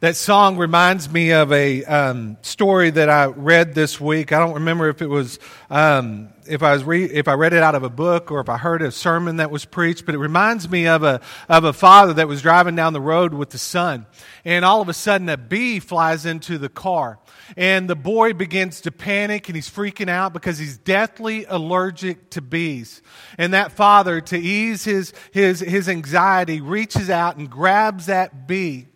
That song reminds me of a um, story that I read this week. I don't remember if it was um, if I was re- if I read it out of a book or if I heard a sermon that was preached, but it reminds me of a of a father that was driving down the road with the son, and all of a sudden a bee flies into the car, and the boy begins to panic and he's freaking out because he's deathly allergic to bees, and that father to ease his his his anxiety reaches out and grabs that bee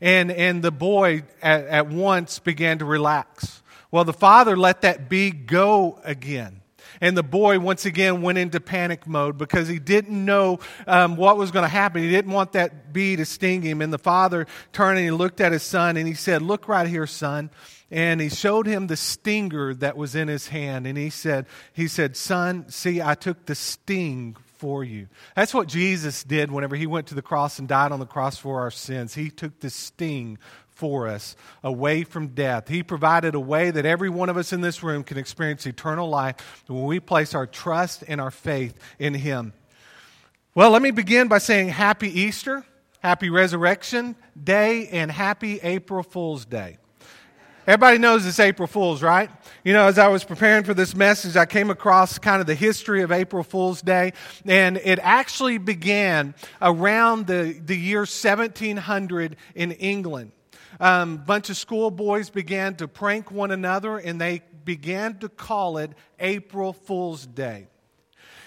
and, and the boy at, at once began to relax. Well, the father let that bee go again. And the boy once again went into panic mode because he didn't know um, what was going to happen. He didn't want that bee to sting him. And the father turned and he looked at his son and he said, Look right here, son. And he showed him the stinger that was in his hand. And he said, he said, Son, see, I took the sting for you. That's what Jesus did whenever he went to the cross and died on the cross for our sins. He took the sting for us away from death. He provided a way that every one of us in this room can experience eternal life when we place our trust and our faith in him. Well, let me begin by saying happy Easter, happy Resurrection Day, and happy April Fool's Day. Everybody knows it's April Fool's, right? You know, as I was preparing for this message, I came across kind of the history of April Fool's Day, and it actually began around the, the year 1700 in England. A um, bunch of schoolboys began to prank one another, and they began to call it April Fool's Day.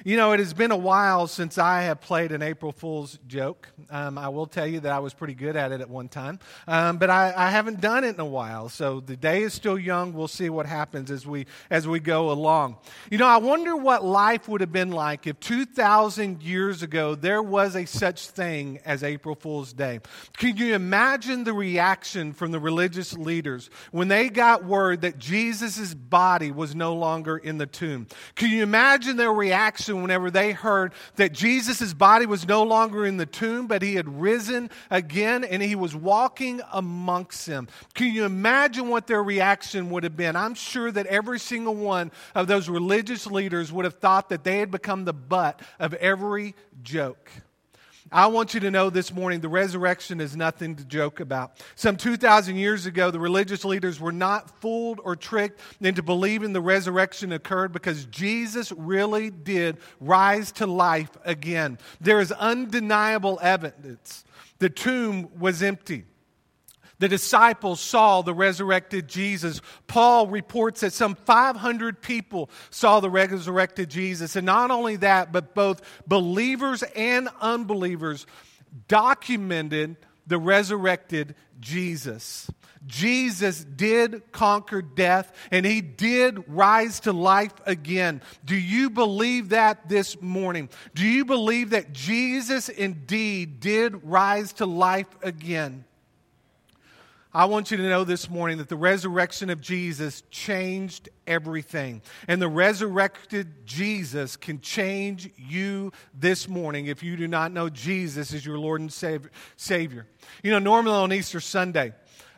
You know, it has been a while since I have played an April Fool's joke. Um, I will tell you that I was pretty good at it at one time, um, but I, I, haven't done it in a while. So the day is still young. We'll see what happens as we as we go along. You know, I wonder what life would have been like if 2,000 years ago there was a such thing as April Fool's Day. Can you imagine the reaction from the religious leaders when they got word that Jesus' body was no longer in the tomb? Can you imagine their reaction? Reaction whenever they heard that Jesus' body was no longer in the tomb, but he had risen again and he was walking amongst them. Can you imagine what their reaction would have been? I'm sure that every single one of those religious leaders would have thought that they had become the butt of every joke. I want you to know this morning the resurrection is nothing to joke about. Some 2,000 years ago, the religious leaders were not fooled or tricked into believing the resurrection occurred because Jesus really did rise to life again. There is undeniable evidence. The tomb was empty. The disciples saw the resurrected Jesus. Paul reports that some 500 people saw the resurrected Jesus. And not only that, but both believers and unbelievers documented the resurrected Jesus. Jesus did conquer death and he did rise to life again. Do you believe that this morning? Do you believe that Jesus indeed did rise to life again? I want you to know this morning that the resurrection of Jesus changed everything. And the resurrected Jesus can change you this morning if you do not know Jesus as your Lord and Savior. You know, normally on Easter Sunday,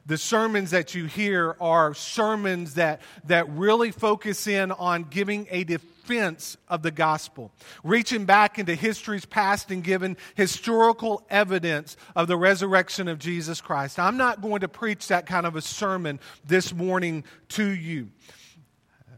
the sermons that you hear are sermons that, that really focus in on giving a defense of the gospel, reaching back into history's past and giving historical evidence of the resurrection of Jesus Christ. I'm not going to preach that kind of a sermon this morning to you.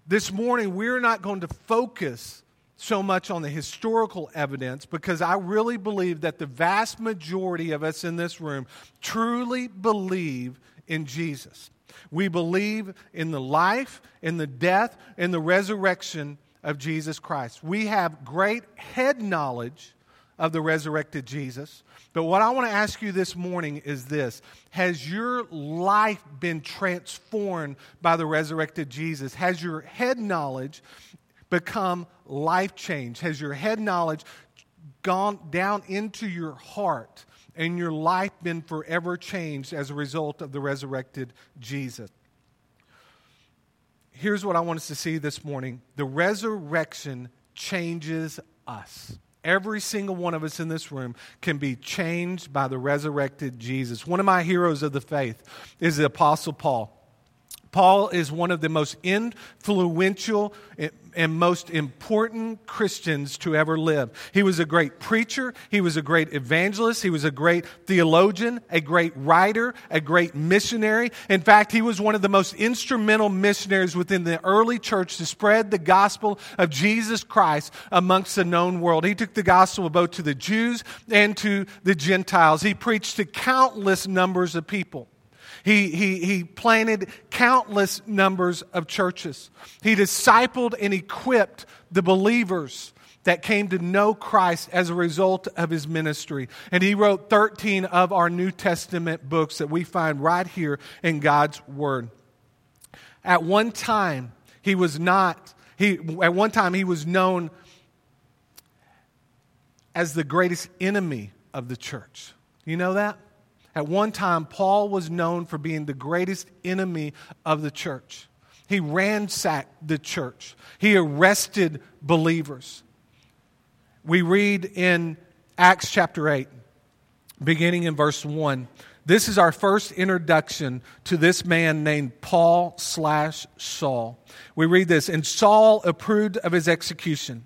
This morning, we're not going to focus so much on the historical evidence because I really believe that the vast majority of us in this room truly believe in Jesus. We believe in the life, in the death, in the resurrection of Jesus Christ. We have great head knowledge of the resurrected Jesus. But what I want to ask you this morning is this Has your life been transformed by the resurrected Jesus? Has your head knowledge become life change? Has your head knowledge gone down into your heart and your life been forever changed as a result of the resurrected Jesus? here's what I want us to see this morning the resurrection changes us. Every single one of us in this room can be changed by the resurrected Jesus. One of my heroes of the faith is the Apostle Paul. Paul is one of the most influential and most important Christians to ever live. He was a great preacher, he was a great evangelist, he was a great theologian, a great writer, a great missionary. In fact, he was one of the most instrumental missionaries within the early church to spread the gospel of Jesus Christ amongst the known world. He took the gospel both to the Jews and to the Gentiles. He preached to countless numbers of people. He, he, he planted countless numbers of churches. He discipled and equipped the believers that came to know Christ as a result of his ministry. And he wrote 13 of our New Testament books that we find right here in God's Word. At one time, he was not, he, at one time, he was known as the greatest enemy of the church. You know that? At one time, Paul was known for being the greatest enemy of the church. He ransacked the church, he arrested believers. We read in Acts chapter 8, beginning in verse 1. This is our first introduction to this man named Paul slash Saul. We read this, and Saul approved of his execution.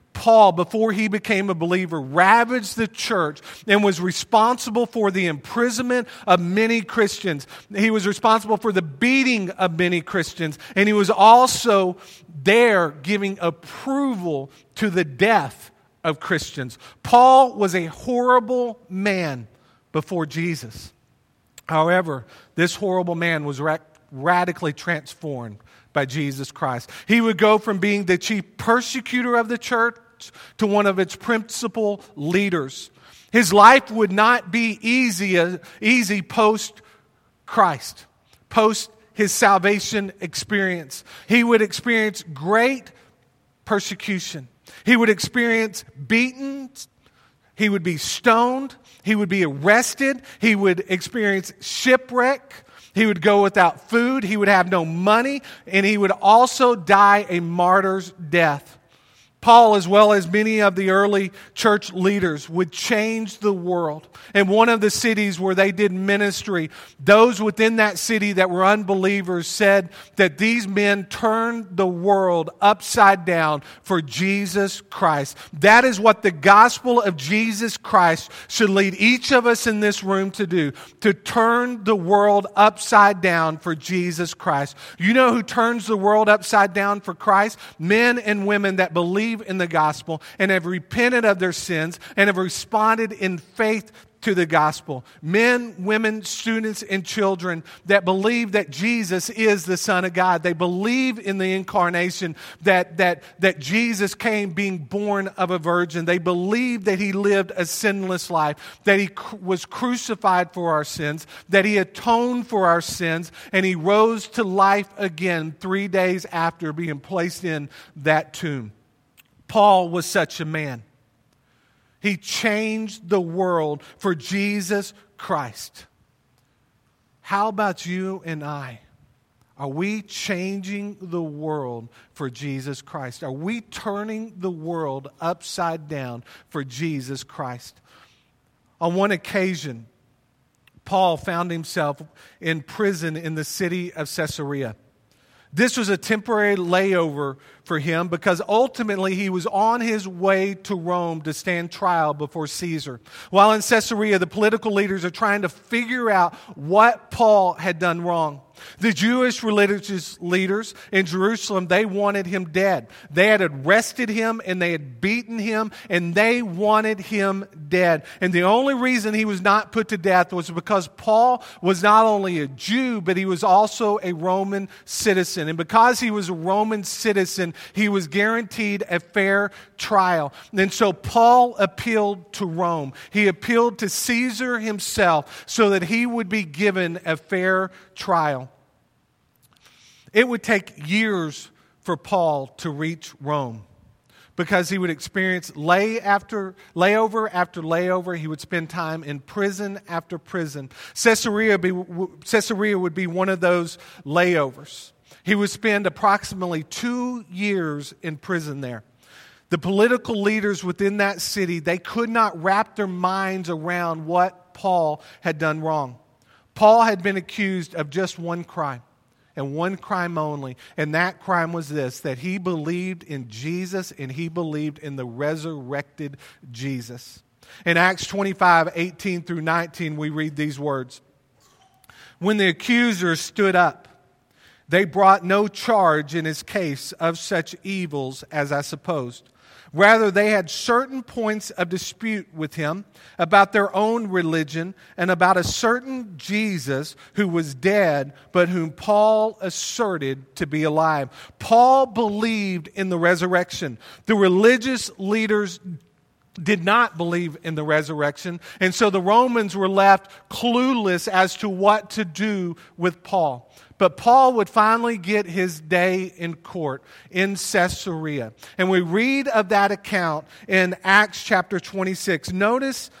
Paul, before he became a believer, ravaged the church and was responsible for the imprisonment of many Christians. He was responsible for the beating of many Christians. And he was also there giving approval to the death of Christians. Paul was a horrible man before Jesus. However, this horrible man was radically transformed by Jesus Christ. He would go from being the chief persecutor of the church to one of its principal leaders. His life would not be easy, uh, easy post Christ, post his salvation experience. He would experience great persecution. He would experience beaten. He would be stoned. He would be arrested. He would experience shipwreck. He would go without food. He would have no money. And he would also die a martyr's death. Paul, as well as many of the early church leaders, would change the world. And one of the cities where they did ministry, those within that city that were unbelievers said that these men turned the world upside down for Jesus Christ. That is what the gospel of Jesus Christ should lead each of us in this room to do, to turn the world upside down for Jesus Christ. You know who turns the world upside down for Christ? Men and women that believe believe in the gospel and have repented of their sins and have responded in faith to the gospel. Men, women, students, and children that believe that Jesus is the Son of God. They believe in the incarnation, that, that, that Jesus came being born of a virgin. They believe that he lived a sinless life, that he cr- was crucified for our sins, that he atoned for our sins, and he rose to life again three days after being placed in that tomb. Paul was such a man. He changed the world for Jesus Christ. How about you and I? Are we changing the world for Jesus Christ? Are we turning the world upside down for Jesus Christ? On one occasion, Paul found himself in prison in the city of Caesarea. This was a temporary layover for him because ultimately he was on his way to Rome to stand trial before Caesar. While in Caesarea, the political leaders are trying to figure out what Paul had done wrong. The Jewish religious leaders in Jerusalem, they wanted him dead. They had arrested him and they had beaten him and they wanted him dead. And the only reason he was not put to death was because Paul was not only a Jew, but he was also a Roman citizen. And because he was a Roman citizen, he was guaranteed a fair trial. And so Paul appealed to Rome. He appealed to Caesar himself so that he would be given a fair trial. It would take years for Paul to reach Rome. because he would experience lay after layover after layover. He would spend time in prison after prison. Caesarea, be, Caesarea would be one of those layovers. He would spend approximately two years in prison there. The political leaders within that city, they could not wrap their minds around what Paul had done wrong. Paul had been accused of just one crime and one crime only. And that crime was this that he believed in Jesus and he believed in the resurrected Jesus. In Acts 25 18 through 19, we read these words When the accusers stood up, they brought no charge in his case of such evils as I supposed. Rather, they had certain points of dispute with him about their own religion and about a certain Jesus who was dead, but whom Paul asserted to be alive. Paul believed in the resurrection. The religious leaders did not believe in the resurrection, and so the Romans were left clueless as to what to do with Paul. But Paul would finally get his day in court in Caesarea. And we read of that account in Acts chapter 26. Notice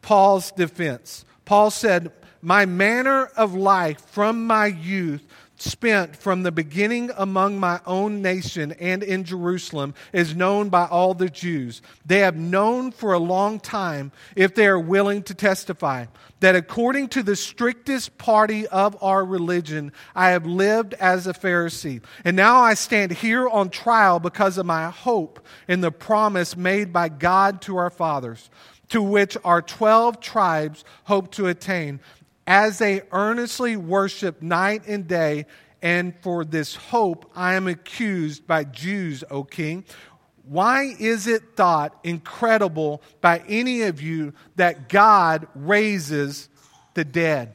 Paul's defense. Paul said, My manner of life from my youth spent from the beginning among my own nation and in Jerusalem is known by all the Jews. They have known for a long time, if they are willing to testify, that according to the strictest party of our religion, I have lived as a Pharisee. And now I stand here on trial because of my hope in the promise made by God to our fathers, to which our 12 tribes hope to attain as they earnestly worship night and day. And for this hope, I am accused by Jews, O king. Why is it thought incredible by any of you that God raises the dead?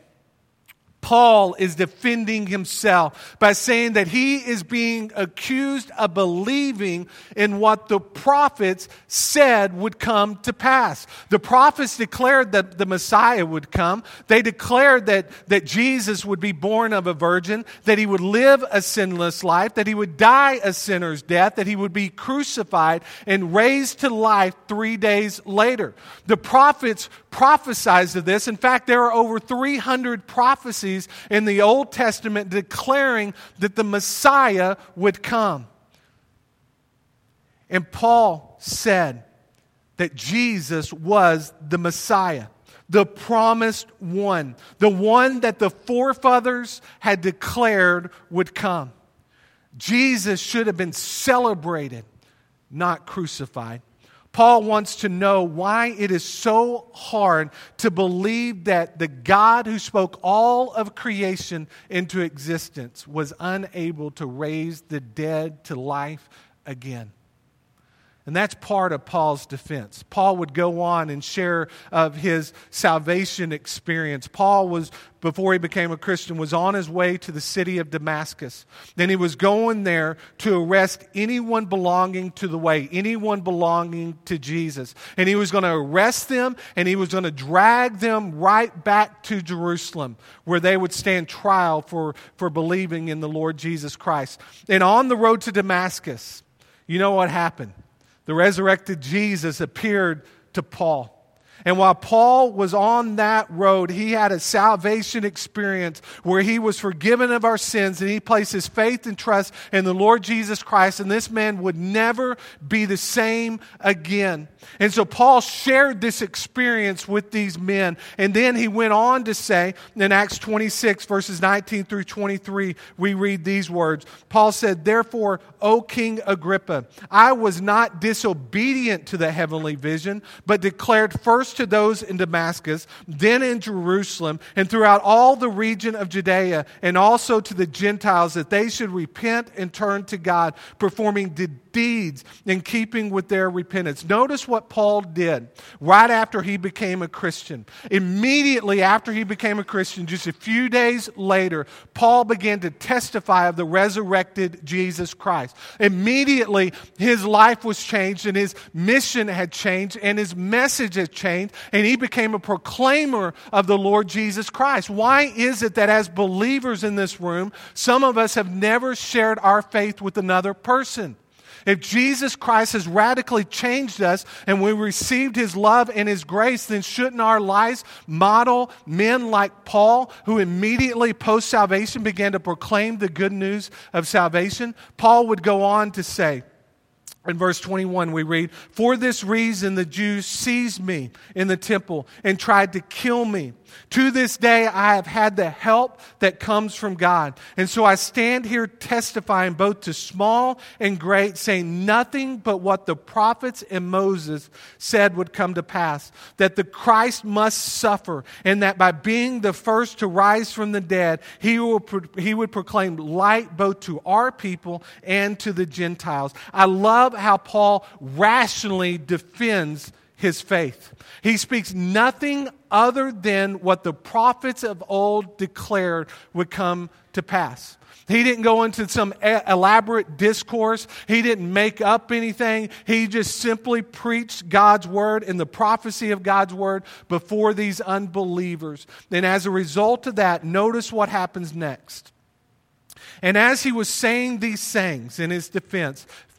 Paul is defending himself by saying that he is being accused of believing in what the prophets said would come to pass. The prophets declared that the Messiah would come. They declared that, that Jesus would be born of a virgin, that he would live a sinless life, that he would die a sinner's death, that he would be crucified and raised to life three days later. The prophets prophesied of this. In fact, there are over 300 prophecies prophecies in the Old Testament declaring that the Messiah would come. And Paul said that Jesus was the Messiah, the promised one, the one that the forefathers had declared would come. Jesus should have been celebrated, not crucified. Paul wants to know why it is so hard to believe that the God who spoke all of creation into existence was unable to raise the dead to life again. And that's part of Paul's defense. Paul would go on and share of his salvation experience. Paul was, before he became a Christian, was on his way to the city of Damascus. Then he was going there to arrest anyone belonging to the way, anyone belonging to Jesus. And he was going to arrest them and he was going to drag them right back to Jerusalem where they would stand trial for, for believing in the Lord Jesus Christ. And on the road to Damascus, you know what happened? The resurrected Jesus appeared to Paul. And while Paul was on that road, he had a salvation experience where he was forgiven of our sins and he placed his faith and trust in the Lord Jesus Christ. And this man would never be the same again. And so Paul shared this experience with these men. And then he went on to say in Acts 26, verses 19 through 23, we read these words. Paul said, Therefore, O King Agrippa, I was not disobedient to the heavenly vision, but declared first to those in Damascus, then in Jerusalem, and throughout all the region of Judea, and also to the Gentiles, that they should repent and turn to God, performing deeds in keeping with their repentance. Notice what Paul did right after he became a Christian. Immediately after he became a Christian, just a few days later, Paul began to testify of the resurrected Jesus Christ. Immediately, his life was changed and his mission had changed and his message had changed, and he became a proclaimer of the Lord Jesus Christ. Why is it that as believers in this room, some of us have never shared our faith with another person? If Jesus Christ has radically changed us and we received his love and his grace, then shouldn't our lives model men like Paul, who immediately post salvation began to proclaim the good news of salvation? Paul would go on to say, in verse 21, we read, For this reason the Jews seized me in the temple and tried to kill me. To this day, I have had the help that comes from God. And so I stand here testifying both to small and great, saying nothing but what the prophets and Moses said would come to pass that the Christ must suffer, and that by being the first to rise from the dead, he, will, he would proclaim light both to our people and to the Gentiles. I love how Paul rationally defends his faith. He speaks nothing other than what the prophets of old declared would come to pass. He didn't go into some elaborate discourse. He didn't make up anything. He just simply preached God's word and the prophecy of God's word before these unbelievers. And as a result of that, notice what happens next. And as he was saying these things in his defense,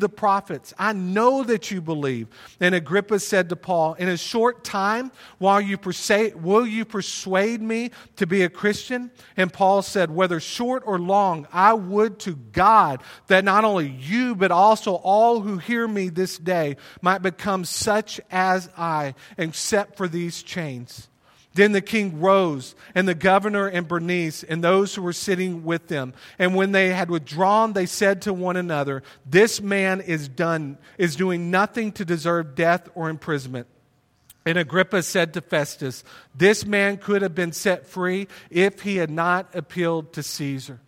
The prophets. I know that you believe. And Agrippa said to Paul, In a short time, while you persuade, will you persuade me to be a Christian? And Paul said, Whether short or long, I would to God that not only you, but also all who hear me this day might become such as I, except for these chains. Then the king rose, and the governor and Bernice, and those who were sitting with them. And when they had withdrawn, they said to one another, This man is done, is doing nothing to deserve death or imprisonment. And Agrippa said to Festus, This man could have been set free if he had not appealed to Caesar.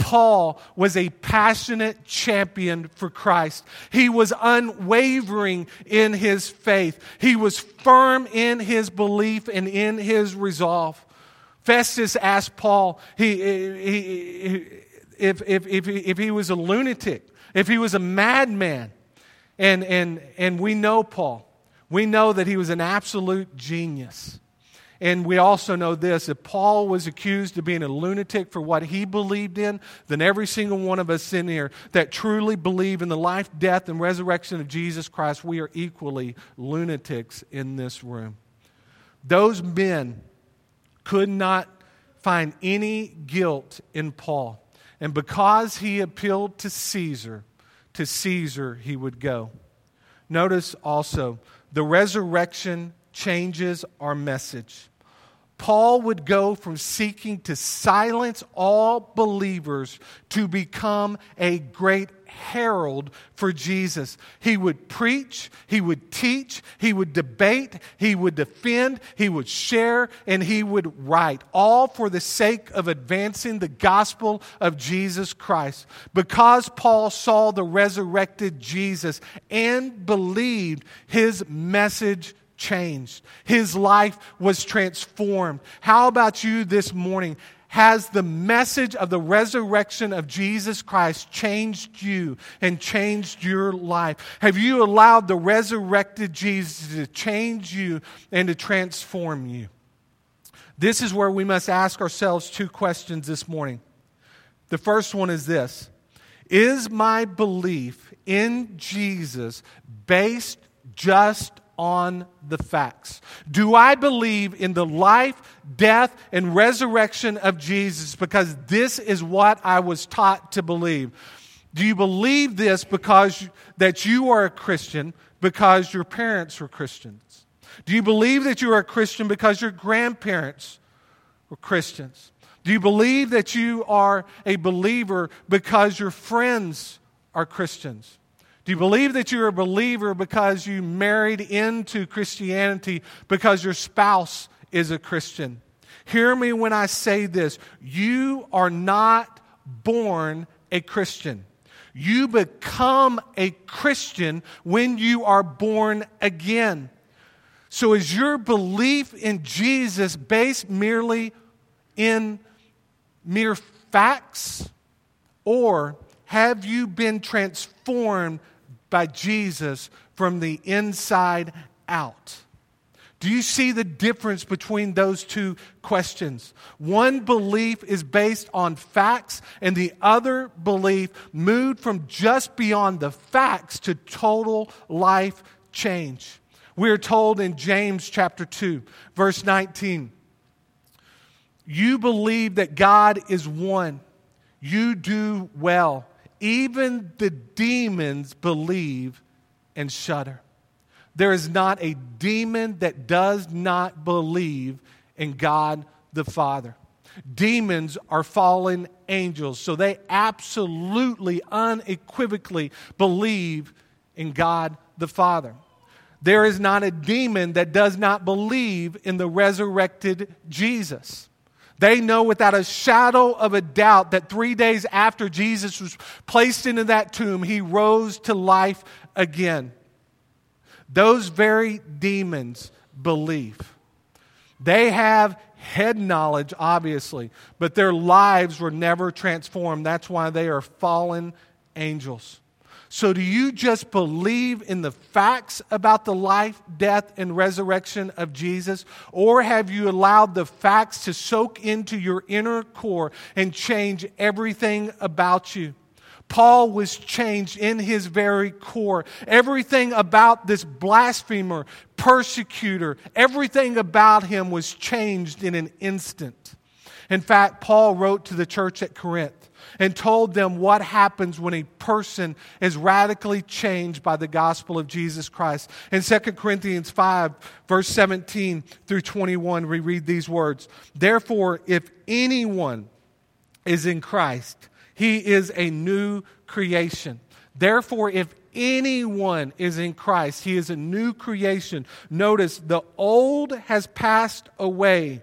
Paul was a passionate champion for Christ. He was unwavering in his faith. He was firm in his belief and in his resolve. Festus asked Paul he, he, if, if, if, if he was a lunatic, if he was a madman. And, and, and we know Paul. We know that he was an absolute genius. And we also know this if Paul was accused of being a lunatic for what he believed in, then every single one of us in here that truly believe in the life, death, and resurrection of Jesus Christ, we are equally lunatics in this room. Those men could not find any guilt in Paul. And because he appealed to Caesar, to Caesar he would go. Notice also, the resurrection changes our message. Paul would go from seeking to silence all believers to become a great herald for Jesus. He would preach, he would teach, he would debate, he would defend, he would share, and he would write, all for the sake of advancing the gospel of Jesus Christ. Because Paul saw the resurrected Jesus and believed his message changed. His life was transformed. How about you this morning? Has the message of the resurrection of Jesus Christ changed you and changed your life? Have you allowed the resurrected Jesus to change you and to transform you? This is where we must ask ourselves two questions this morning. The first one is this Is my belief in Jesus based just on the facts. Do I believe in the life, death, and resurrection of Jesus because this is what I was taught to believe? Do you believe this because that you are a Christian because your parents were Christians? Do you believe that you are a Christian because your grandparents were Christians? Do you believe that you are a believer because your friends are Christians? Do you believe that you're a believer because you married into Christianity because your spouse is a Christian? Hear me when I say this. You are not born a Christian. You become a Christian when you are born again. So, is your belief in Jesus based merely in mere facts? Or have you been transformed by Jesus from the inside out? Do you see the difference between those two questions? One belief is based on facts, and the other belief moved from just beyond the facts to total life change. We are told in James chapter 2, verse 19, you believe that God is one. You do well. Even the demons believe and shudder. There is not a demon that does not believe in God the Father. Demons are fallen angels, so they absolutely, unequivocally believe in God the Father. There is not a demon that does not believe in the resurrected Jesus. They know without a shadow of a doubt that three days after Jesus was placed into that tomb, he rose to life again. Those very demons believe. They have head knowledge, obviously, but their lives were never transformed. That's why they are fallen angels. So, do you just believe in the facts about the life, death, and resurrection of Jesus? Or have you allowed the facts to soak into your inner core and change everything about you? Paul was changed in his very core. Everything about this blasphemer, persecutor, everything about him was changed in an instant. In fact, Paul wrote to the church at Corinth and told them what happens when a person is radically changed by the gospel of Jesus Christ. In 2 Corinthians 5, verse 17 through 21, we read these words Therefore, if anyone is in Christ, he is a new creation. Therefore, if anyone is in Christ, he is a new creation. Notice the old has passed away.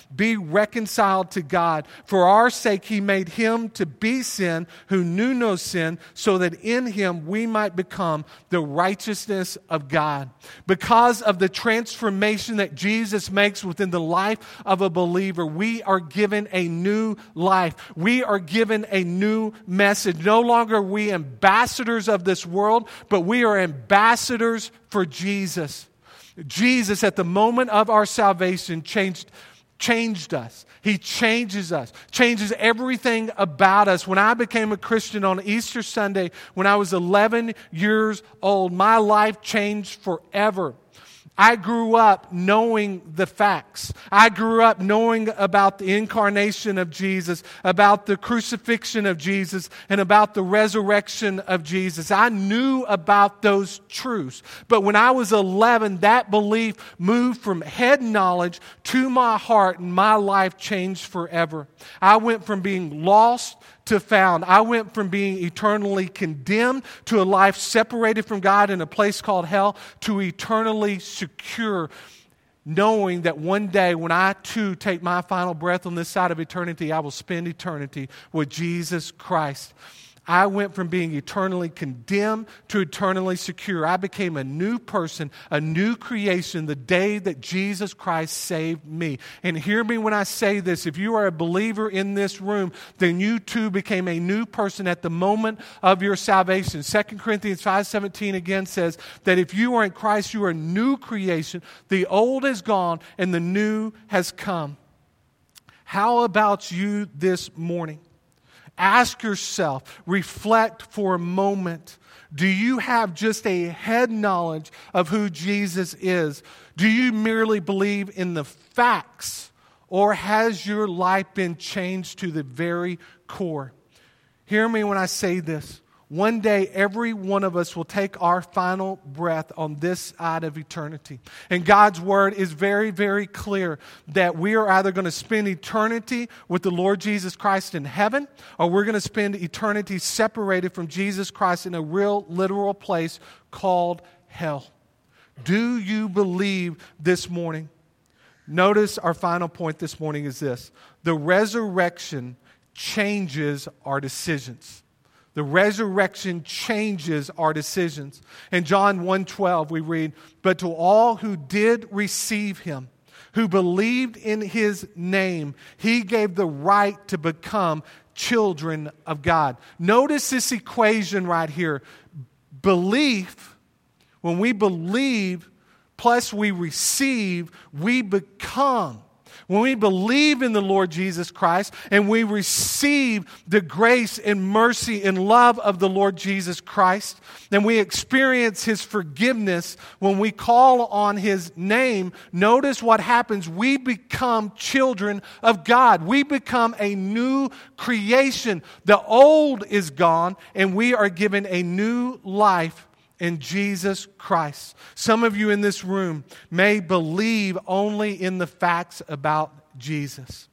be reconciled to God. For our sake, he made him to be sin who knew no sin, so that in him we might become the righteousness of God. Because of the transformation that Jesus makes within the life of a believer, we are given a new life. We are given a new message. No longer are we ambassadors of this world, but we are ambassadors for Jesus. Jesus, at the moment of our salvation, changed changed us. He changes us, changes everything about us. When I became a Christian on Easter Sunday, when I was 11 years old, my life changed forever. I grew up knowing the facts. I grew up knowing about the incarnation of Jesus, about the crucifixion of Jesus, and about the resurrection of Jesus. I knew about those truths. But when I was 11, that belief moved from head knowledge to my heart, and my life changed forever. I went from being lost to found. I went from being eternally condemned to a life separated from God in a place called hell to eternally secure, knowing that one day when I too take my final breath on this side of eternity, I will spend eternity with Jesus Christ. I went from being eternally condemned to eternally secure. I became a new person, a new creation the day that Jesus Christ saved me. And hear me when I say this if you are a believer in this room, then you too became a new person at the moment of your salvation. 2 Corinthians 5:17 again says that if you are in Christ, you are a new creation. The old is gone and the new has come. How about you this morning? Ask yourself, reflect for a moment. Do you have just a head knowledge of who Jesus is? Do you merely believe in the facts? Or has your life been changed to the very core? Hear me when I say this. One day every one of us will take our final breath on this side of eternity. And God's word is very, very clear that we are either going to spend eternity with the Lord Jesus Christ in heaven or we're going to spend eternity separated from Jesus Christ in a real, literal place called hell. Do you believe this morning? Notice our final point this morning is this the resurrection changes our decisions. The resurrection changes our decisions. In John 1:12 we read, "But to all who did receive him, who believed in his name, he gave the right to become children of God." Notice this equation right here. Belief, when we believe plus we receive, we become. When we believe in the Lord Jesus Christ and we receive the grace and mercy and love of the Lord Jesus Christ, then we experience His forgiveness when we call on His name, notice what happens. We become children of God. We become a new creation. The old is gone, and we are given a new life in Jesus Christ. Some of you in this room may believe only in the facts about Jesus.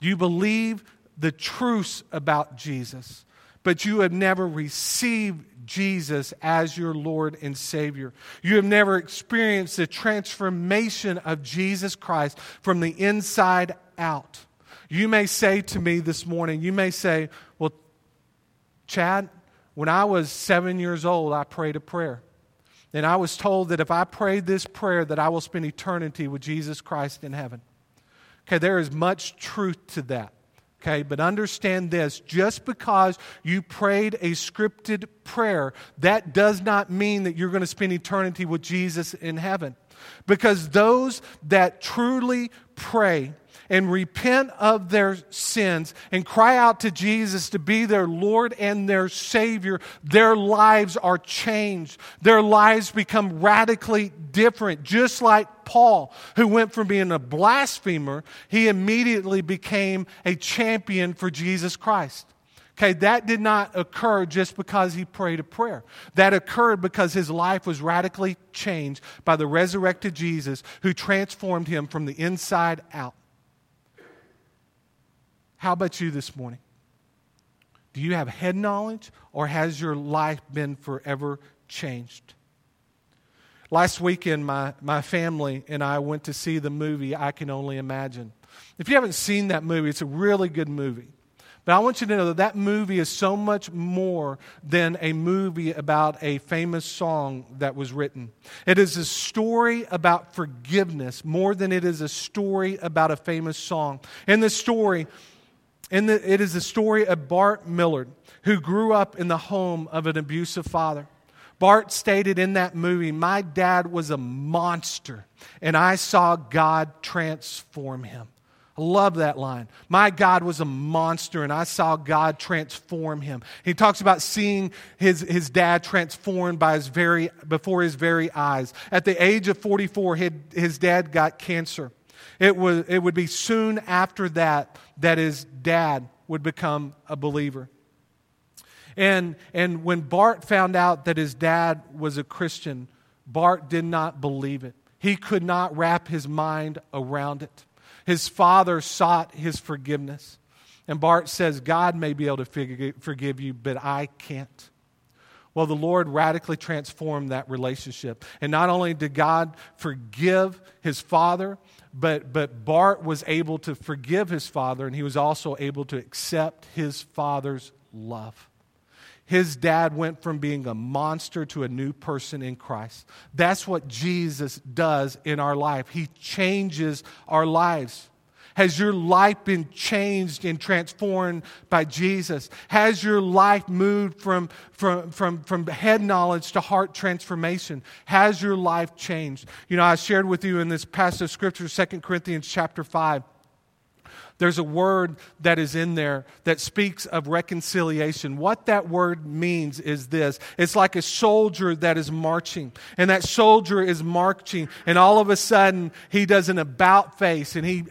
You believe the truths about Jesus, but you have never received Jesus as your Lord and Savior. You have never experienced the transformation of Jesus Christ from the inside out. You may say to me this morning, you may say, Well, Chad, when I was seven years old, I prayed a prayer. And I was told that if I prayed this prayer, that I will spend eternity with Jesus Christ in heaven. Okay, there is much truth to that. Okay, but understand this just because you prayed a scripted prayer, that does not mean that you're going to spend eternity with Jesus in heaven. Because those that truly pray, and repent of their sins and cry out to Jesus to be their Lord and their Savior, their lives are changed. Their lives become radically different. Just like Paul, who went from being a blasphemer, he immediately became a champion for Jesus Christ. Okay, that did not occur just because he prayed a prayer. That occurred because his life was radically changed by the resurrected Jesus who transformed him from the inside out. How about you this morning? Do you have head knowledge or has your life been forever changed? Last weekend, my, my family and I went to see the movie I Can Only Imagine. If you haven't seen that movie, it's a really good movie. But I want you to know that that movie is so much more than a movie about a famous song that was written. It is a story about forgiveness more than it is a story about a famous song. In the story, and it is the story of Bart Millard, who grew up in the home of an abusive father. Bart stated in that movie, My dad was a monster, and I saw God transform him. I love that line. My God was a monster, and I saw God transform him. He talks about seeing his, his dad transformed by his very, before his very eyes. At the age of 44, his, his dad got cancer. It, was, it would be soon after that that his dad would become a believer. And, and when Bart found out that his dad was a Christian, Bart did not believe it. He could not wrap his mind around it. His father sought his forgiveness. And Bart says, God may be able to forgive you, but I can't. Well, the Lord radically transformed that relationship. And not only did God forgive his father, but, but Bart was able to forgive his father, and he was also able to accept his father's love. His dad went from being a monster to a new person in Christ. That's what Jesus does in our life. He changes our lives. Has your life been changed and transformed by Jesus? Has your life moved from, from, from, from head knowledge to heart transformation? Has your life changed? You know, I shared with you in this passage of scripture, 2 Corinthians chapter 5 there's a word that is in there that speaks of reconciliation. What that word means is this it's like a soldier that is marching, and that soldier is marching, and all of a sudden he does an about face and he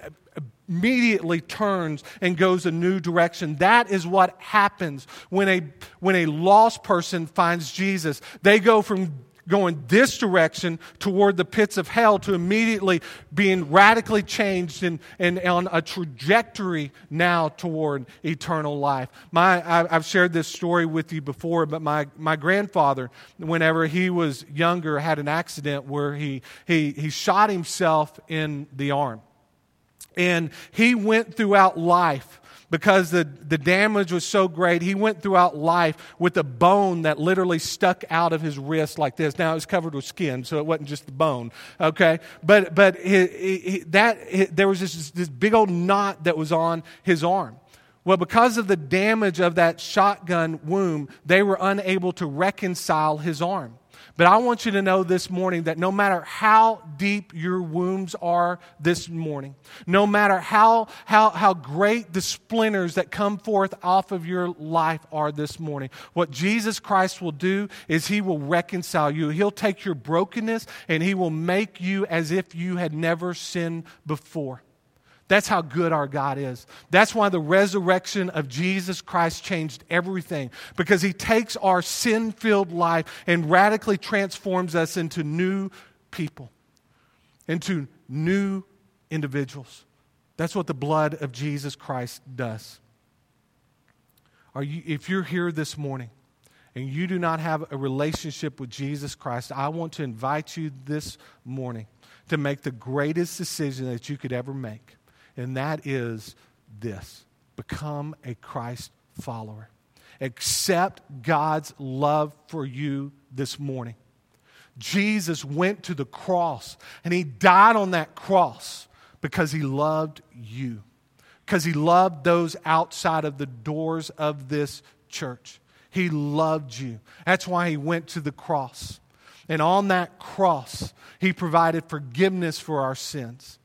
immediately turns and goes a new direction. That is what happens when a, when a lost person finds Jesus. They go from going this direction toward the pits of hell to immediately being radically changed and, and on a trajectory now toward eternal life. My, I, have shared this story with you before, but my, my grandfather, whenever he was younger, had an accident where he, he, he shot himself in the arm. And he went throughout life because the, the damage was so great, he went throughout life with a bone that literally stuck out of his wrist like this. Now it was covered with skin, so it wasn't just the bone, okay? But, but he, he, that, he, there was this, this big old knot that was on his arm. Well, because of the damage of that shotgun wound, they were unable to reconcile his arm. But I want you to know this morning that no matter how deep your wounds are this morning, no matter how, how, how great the splinters that come forth off of your life are this morning, what Jesus Christ will do is He will reconcile you. He'll take your brokenness and He will make you as if you had never sinned before. That's how good our God is. That's why the resurrection of Jesus Christ changed everything because he takes our sin filled life and radically transforms us into new people, into new individuals. That's what the blood of Jesus Christ does. Are you, if you're here this morning and you do not have a relationship with Jesus Christ, I want to invite you this morning to make the greatest decision that you could ever make and that is this become a Christ follower. Accept God's love for you this morning. Jesus went to the cross and he died on that cross because he loved you, because he loved those outside of the doors of this church. He loved you. That's why he went to the cross. And on that cross, he provided forgiveness for our sins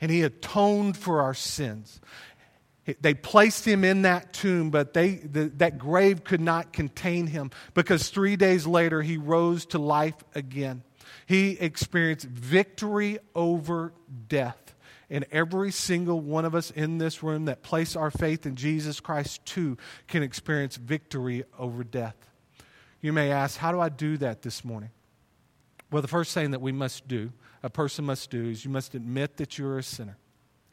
and he atoned for our sins. They placed him in that tomb, but they, the, that grave could not contain him because three days later he rose to life again. He experienced victory over death. And every single one of us in this room that place our faith in Jesus Christ too can experience victory over death. You may ask, how do I do that this morning? Well, the first thing that we must do a person must do is you must admit that you're a sinner.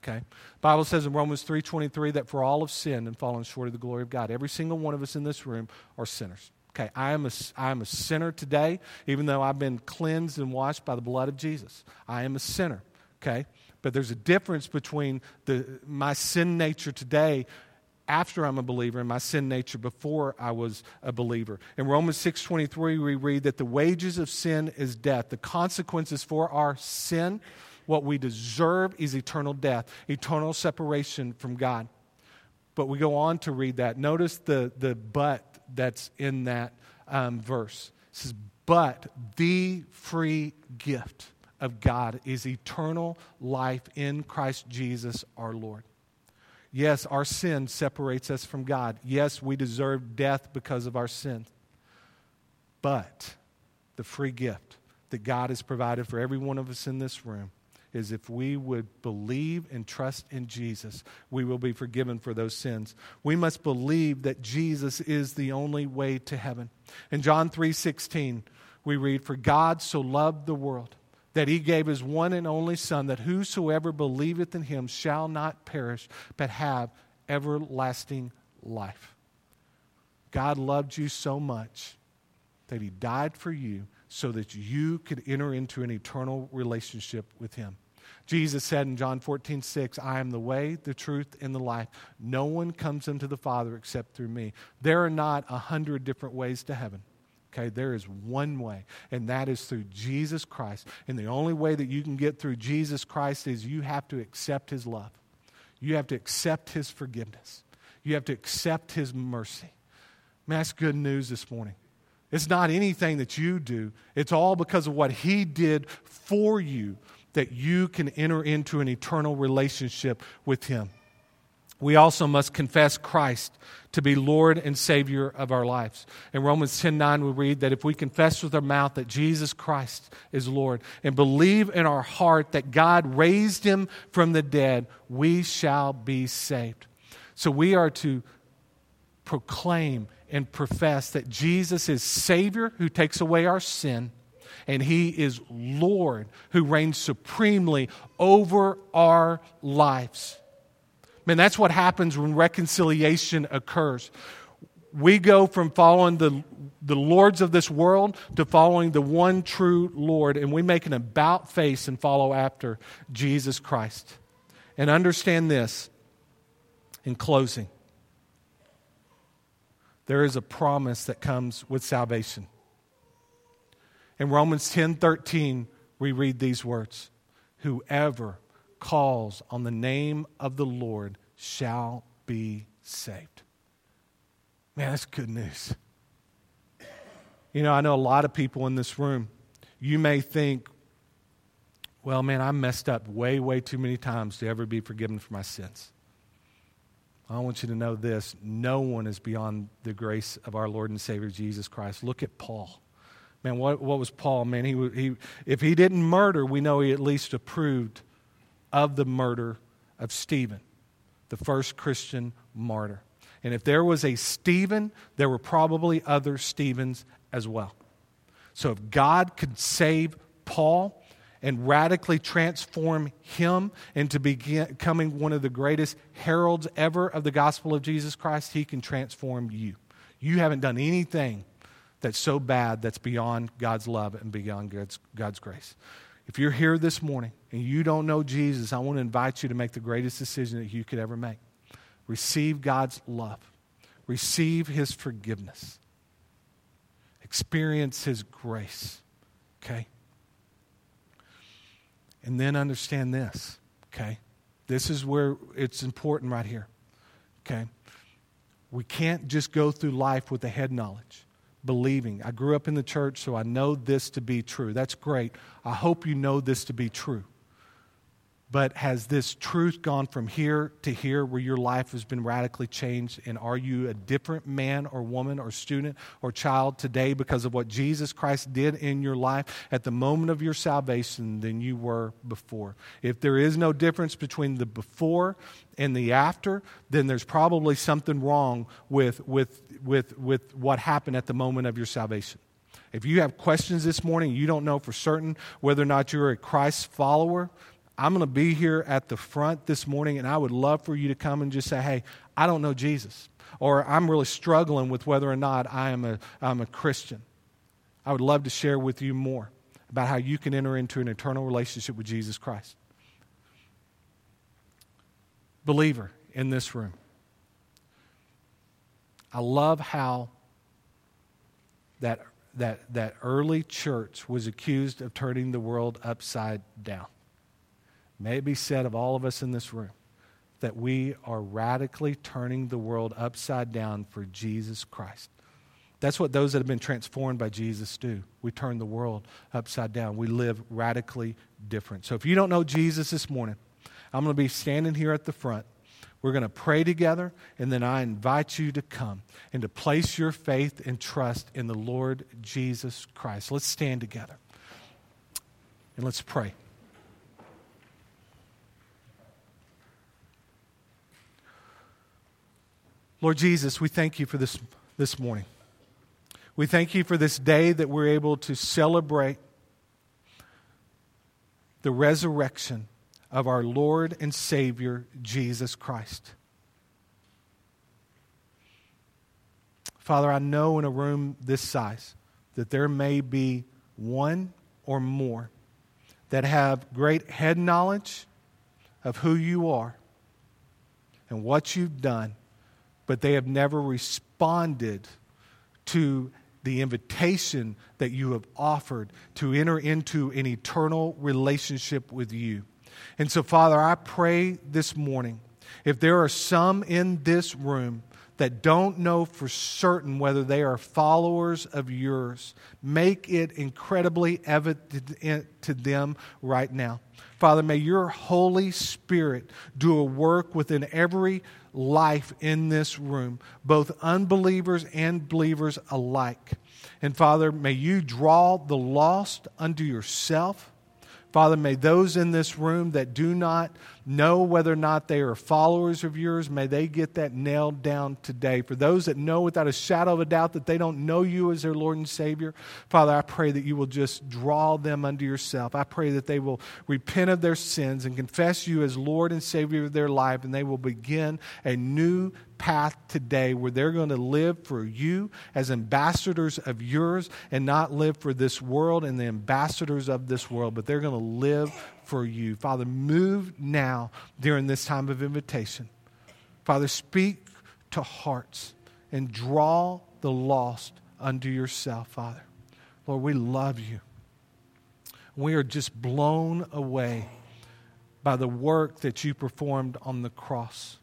Okay? Bible says in Romans 3:23 that for all have sinned and fallen short of the glory of God. Every single one of us in this room are sinners. Okay, I am, a, I am a sinner today, even though I've been cleansed and washed by the blood of Jesus. I am a sinner. Okay? But there's a difference between the, my sin nature today after I'm a believer and my sin nature before I was a believer. In Romans 6:23 we read that the wages of sin is death. The consequences for our sin, what we deserve is eternal death, eternal separation from God. But we go on to read that. Notice the, the but that's in that um, verse. It says, But the free gift of God is eternal life in Christ Jesus our Lord. Yes, our sin separates us from God. Yes, we deserve death because of our sin. But the free gift that God has provided for every one of us in this room is if we would believe and trust in Jesus, we will be forgiven for those sins. We must believe that Jesus is the only way to heaven. In John 3:16, we read, "For God so loved the world that he gave his one and only Son, that whosoever believeth in him shall not perish, but have everlasting life. God loved you so much that he died for you so that you could enter into an eternal relationship with him. Jesus said in John 14, 6, I am the way, the truth, and the life. No one comes unto the Father except through me. There are not a hundred different ways to heaven. Okay, there is one way, and that is through Jesus Christ. And the only way that you can get through Jesus Christ is you have to accept his love. You have to accept his forgiveness. You have to accept his mercy. Man, that's good news this morning. It's not anything that you do, it's all because of what he did for you that you can enter into an eternal relationship with him. We also must confess Christ to be Lord and Savior of our lives. In Romans 10 9, we read that if we confess with our mouth that Jesus Christ is Lord and believe in our heart that God raised him from the dead, we shall be saved. So we are to proclaim and profess that Jesus is Savior who takes away our sin, and He is Lord who reigns supremely over our lives. Man, that's what happens when reconciliation occurs. We go from following the, the lords of this world to following the one true Lord, and we make an about face and follow after Jesus Christ. And understand this in closing there is a promise that comes with salvation. In Romans 10 13, we read these words Whoever calls on the name of the Lord shall be saved. Man, that's good news. You know, I know a lot of people in this room. You may think, well, man, I messed up way, way too many times to ever be forgiven for my sins. I want you to know this no one is beyond the grace of our Lord and Savior Jesus Christ. Look at Paul. Man, what, what was Paul? Man, he, he, if he didn't murder, we know he at least approved of the murder of Stephen, the first Christian martyr. And if there was a Stephen, there were probably other Stephens as well. So if God could save Paul, and radically transform him into becoming one of the greatest heralds ever of the gospel of Jesus Christ, he can transform you. You haven't done anything that's so bad that's beyond God's love and beyond God's, God's grace. If you're here this morning and you don't know Jesus, I want to invite you to make the greatest decision that you could ever make. Receive God's love, receive his forgiveness, experience his grace. Okay? And then understand this, okay? This is where it's important right here, okay? We can't just go through life with the head knowledge, believing. I grew up in the church, so I know this to be true. That's great. I hope you know this to be true. But has this truth gone from here to here where your life has been radically changed? And are you a different man or woman or student or child today because of what Jesus Christ did in your life at the moment of your salvation than you were before? If there is no difference between the before and the after, then there's probably something wrong with, with, with, with what happened at the moment of your salvation. If you have questions this morning, you don't know for certain whether or not you're a Christ follower, I'm going to be here at the front this morning, and I would love for you to come and just say, hey, I don't know Jesus. Or I'm really struggling with whether or not I am a, I'm a Christian. I would love to share with you more about how you can enter into an eternal relationship with Jesus Christ. Believer in this room, I love how that, that, that early church was accused of turning the world upside down. May it be said of all of us in this room that we are radically turning the world upside down for Jesus Christ. That's what those that have been transformed by Jesus do. We turn the world upside down. We live radically different. So if you don't know Jesus this morning, I'm going to be standing here at the front. We're going to pray together, and then I invite you to come and to place your faith and trust in the Lord Jesus Christ. Let's stand together and let's pray. Lord Jesus, we thank you for this, this morning. We thank you for this day that we're able to celebrate the resurrection of our Lord and Savior, Jesus Christ. Father, I know in a room this size that there may be one or more that have great head knowledge of who you are and what you've done but they have never responded to the invitation that you have offered to enter into an eternal relationship with you. And so, Father, I pray this morning if there are some in this room that don't know for certain whether they are followers of yours. Make it incredibly evident to them right now. Father, may your Holy Spirit do a work within every life in this room, both unbelievers and believers alike. And Father, may you draw the lost unto yourself. Father, may those in this room that do not know whether or not they are followers of yours, may they get that nailed down today. For those that know without a shadow of a doubt that they don't know you as their Lord and Savior, Father, I pray that you will just draw them unto yourself. I pray that they will repent of their sins and confess you as Lord and Savior of their life, and they will begin a new path today where they're going to live for you as ambassadors of yours and not live for this world and the ambassadors of this world, but they're going to live for you. Father, move now during this time of invitation. Father, speak to hearts and draw the lost unto yourself, Father. Lord, we love you. We are just blown away by the work that you performed on the cross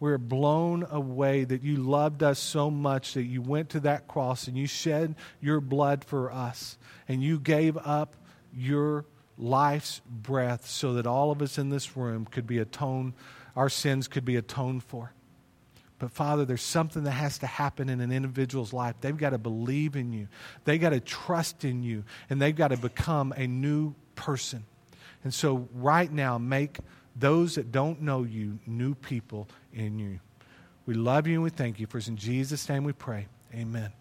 we're blown away that you loved us so much that you went to that cross and you shed your blood for us and you gave up your life's breath so that all of us in this room could be atoned, our sins could be atoned for. But Father, there's something that has to happen in an individual's life. They've got to believe in you, they've got to trust in you, and they've got to become a new person. And so, right now, make those that don't know you new people in you. We love you and we thank you. For in Jesus' name we pray. Amen.